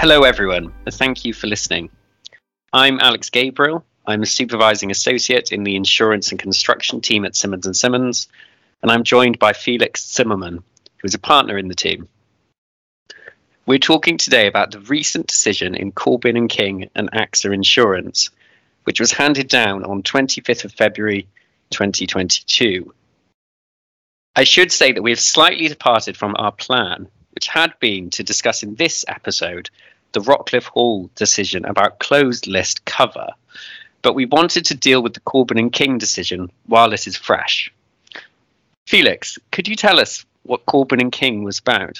Hello, everyone, and thank you for listening. I'm Alex Gabriel. I'm a supervising associate in the insurance and construction team at Simmons and Simmons, and I'm joined by Felix Zimmermann, who is a partner in the team. We're talking today about the recent decision in Corbin and King and AXA Insurance, which was handed down on 25th of February 2022. I should say that we have slightly departed from our plan, which had been to discuss in this episode the Rockliffe Hall decision about closed list cover, but we wanted to deal with the Corbin and King decision while it is fresh. Felix, could you tell us what Corbin and King was about?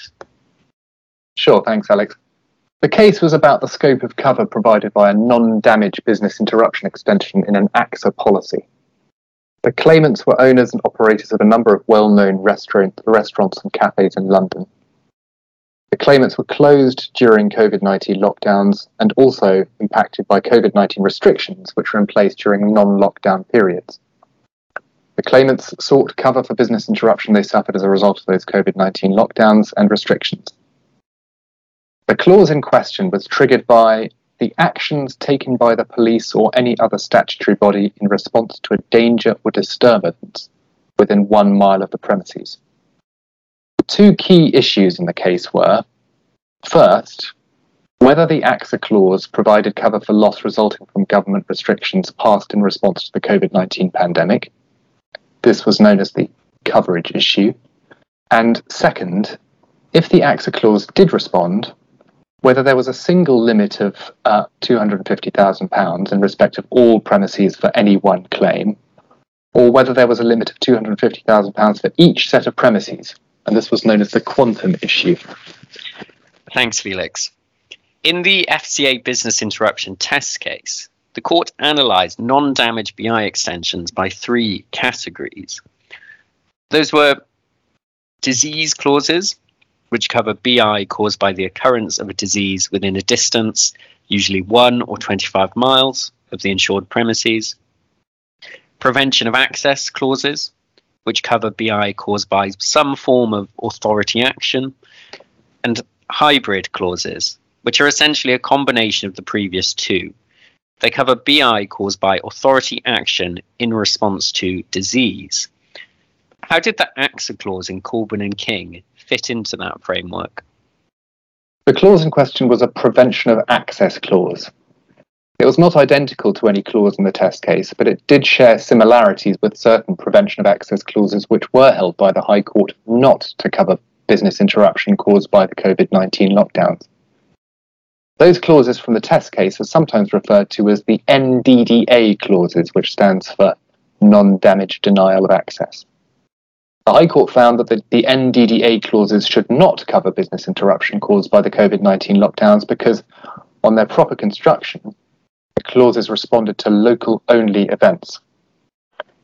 Sure, thanks, Alex. The case was about the scope of cover provided by a non damage business interruption extension in an AXA policy. The claimants were owners and operators of a number of well known restaurant, restaurants and cafes in London. The claimants were closed during COVID 19 lockdowns and also impacted by COVID 19 restrictions, which were in place during non lockdown periods. The claimants sought cover for business interruption they suffered as a result of those COVID 19 lockdowns and restrictions. The clause in question was triggered by the actions taken by the police or any other statutory body in response to a danger or disturbance within one mile of the premises. Two key issues in the case were first, whether the AXA clause provided cover for loss resulting from government restrictions passed in response to the COVID 19 pandemic. This was known as the coverage issue. And second, if the AXA clause did respond, whether there was a single limit of uh, £250,000 in respect of all premises for any one claim, or whether there was a limit of £250,000 for each set of premises, and this was known as the quantum issue. Thanks, Felix. In the FCA business interruption test case, the court analysed non damage BI extensions by three categories. Those were disease clauses, which cover BI caused by the occurrence of a disease within a distance, usually 1 or 25 miles, of the insured premises. Prevention of access clauses, which cover BI caused by some form of authority action. And hybrid clauses, which are essentially a combination of the previous two. They cover BI caused by authority action in response to disease. How did the AXA clause in Corbin and King fit into that framework? The clause in question was a prevention of access clause. It was not identical to any clause in the test case, but it did share similarities with certain prevention of access clauses which were held by the High Court not to cover business interruption caused by the COVID 19 lockdowns. Those clauses from the test case are sometimes referred to as the NDDA clauses, which stands for non damage denial of access. The High Court found that the, the NDDA clauses should not cover business interruption caused by the COVID 19 lockdowns because, on their proper construction, clauses responded to local only events.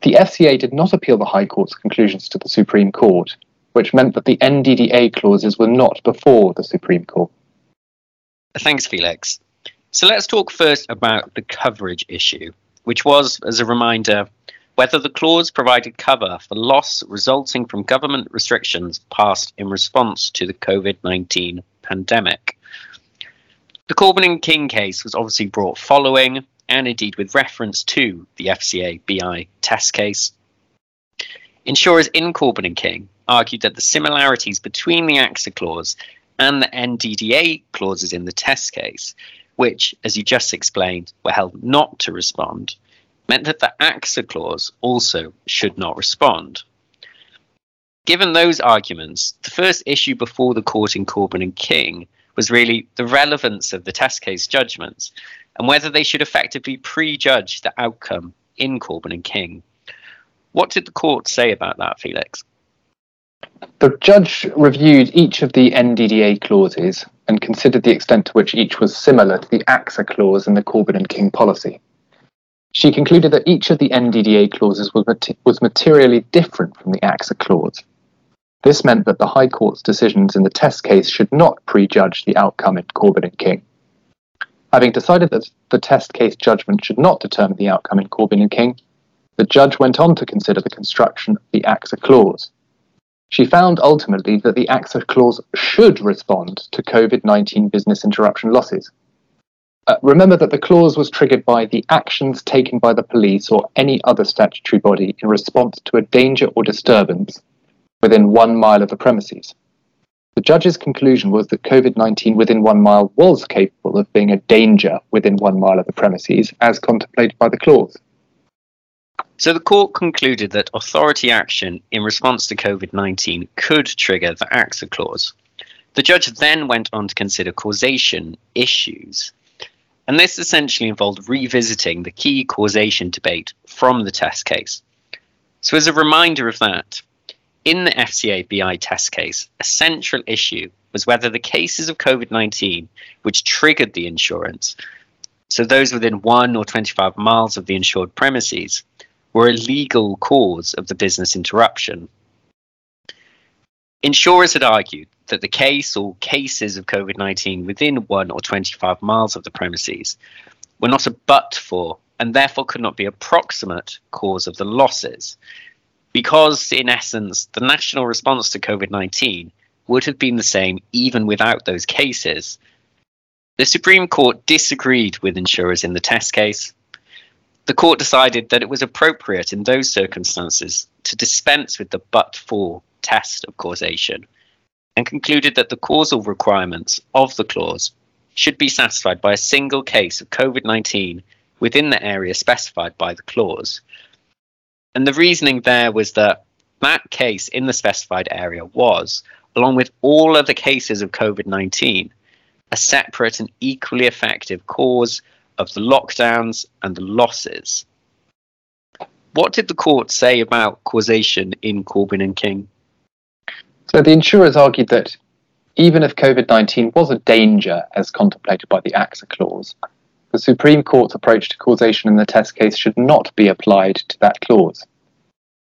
The FCA did not appeal the High Court's conclusions to the Supreme Court, which meant that the NDDA clauses were not before the Supreme Court. Thanks, Felix. So let's talk first about the coverage issue, which was, as a reminder, whether the clause provided cover for loss resulting from government restrictions passed in response to the COVID 19 pandemic. The Corbin and King case was obviously brought following, and indeed with reference to, the FCA BI test case. Insurers in Corbin and King argued that the similarities between the AXA clause and the NDDA clauses in the test case, which, as you just explained, were held not to respond, meant that the AXA clause also should not respond. Given those arguments, the first issue before the court in Corbin and King was really the relevance of the test case judgments and whether they should effectively prejudge the outcome in Corbin and King. What did the court say about that, Felix? The judge reviewed each of the NDDA clauses and considered the extent to which each was similar to the AXA clause in the Corbin and King policy. She concluded that each of the NDDA clauses was, was materially different from the AXA clause. This meant that the High Court's decisions in the test case should not prejudge the outcome in Corbin and King. Having decided that the test case judgment should not determine the outcome in Corbin and King, the judge went on to consider the construction of the AXA clause. She found ultimately that the AXA clause should respond to COVID 19 business interruption losses. Uh, remember that the clause was triggered by the actions taken by the police or any other statutory body in response to a danger or disturbance within one mile of the premises. The judge's conclusion was that COVID 19 within one mile was capable of being a danger within one mile of the premises, as contemplated by the clause. So the court concluded that authority action in response to COVID 19 could trigger the AXA clause. The judge then went on to consider causation issues. And this essentially involved revisiting the key causation debate from the test case. So, as a reminder of that, in the FCA BI test case, a central issue was whether the cases of COVID 19 which triggered the insurance, so those within one or 25 miles of the insured premises, were a legal cause of the business interruption. Insurers had argued that the case or cases of COVID 19 within one or 25 miles of the premises were not a but for and therefore could not be a proximate cause of the losses because, in essence, the national response to COVID 19 would have been the same even without those cases. The Supreme Court disagreed with insurers in the test case. The court decided that it was appropriate in those circumstances to dispense with the but for test of causation and concluded that the causal requirements of the clause should be satisfied by a single case of COVID 19 within the area specified by the clause. And the reasoning there was that that case in the specified area was, along with all other cases of COVID 19, a separate and equally effective cause of the lockdowns and the losses. What did the court say about causation in Corbin and King? So the insurers argued that even if COVID 19 was a danger as contemplated by the AXA clause, the Supreme Court's approach to causation in the test case should not be applied to that clause.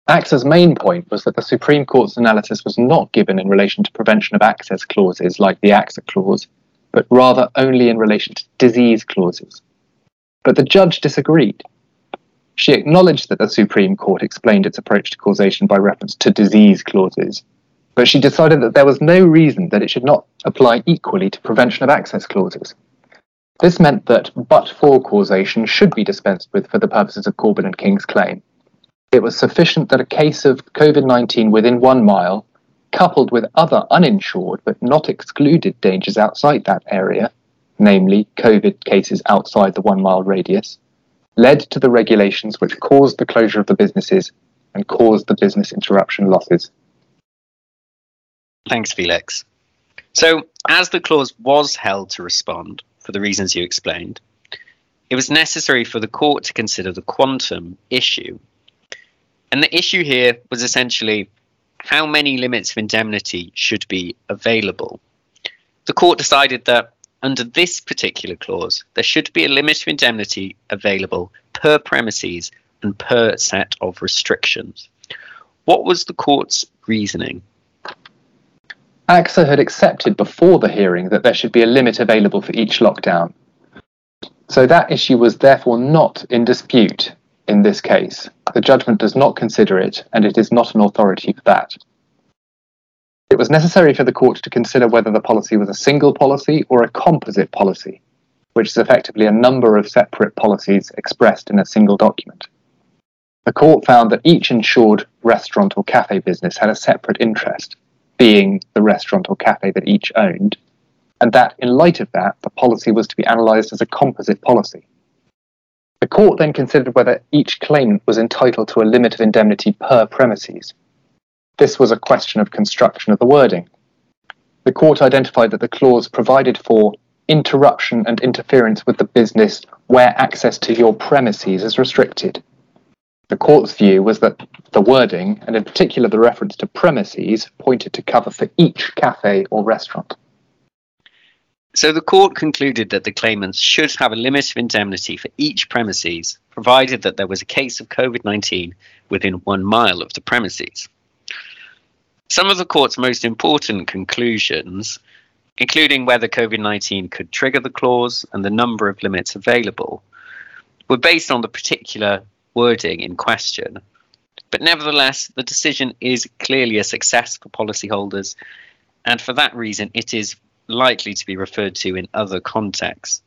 AXA's main point was that the Supreme Court's analysis was not given in relation to prevention of access clauses like the AXA clause, but rather only in relation to disease clauses. But the judge disagreed. She acknowledged that the Supreme Court explained its approach to causation by reference to disease clauses, but she decided that there was no reason that it should not apply equally to prevention of access clauses. This meant that but for causation should be dispensed with for the purposes of Corbin and King's claim. It was sufficient that a case of COVID 19 within one mile, coupled with other uninsured but not excluded dangers outside that area, namely COVID cases outside the one mile radius, led to the regulations which caused the closure of the businesses and caused the business interruption losses. Thanks, Felix. So, as the clause was held to respond, for the reasons you explained, it was necessary for the court to consider the quantum issue. And the issue here was essentially how many limits of indemnity should be available. The court decided that under this particular clause, there should be a limit of indemnity available per premises and per set of restrictions. What was the court's reasoning? AXA had accepted before the hearing that there should be a limit available for each lockdown. So that issue was therefore not in dispute in this case. The judgment does not consider it, and it is not an authority for that. It was necessary for the court to consider whether the policy was a single policy or a composite policy, which is effectively a number of separate policies expressed in a single document. The court found that each insured restaurant or cafe business had a separate interest, being the restaurant or cafe that each owned, and that in light of that, the policy was to be analysed as a composite policy. The court then considered whether each claimant was entitled to a limit of indemnity per premises. This was a question of construction of the wording. The court identified that the clause provided for interruption and interference with the business where access to your premises is restricted. The court's view was that the wording, and in particular the reference to premises, pointed to cover for each cafe or restaurant. So the court concluded that the claimants should have a limit of indemnity for each premises, provided that there was a case of COVID 19 within one mile of the premises. Some of the court's most important conclusions, including whether COVID 19 could trigger the clause and the number of limits available, were based on the particular wording in question. But nevertheless, the decision is clearly a success for policyholders, and for that reason, it is likely to be referred to in other contexts,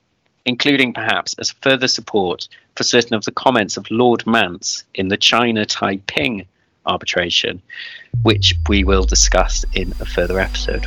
including perhaps as further support for certain of the comments of Lord Mance in the China Taiping arbitration, which we will discuss in a further episode.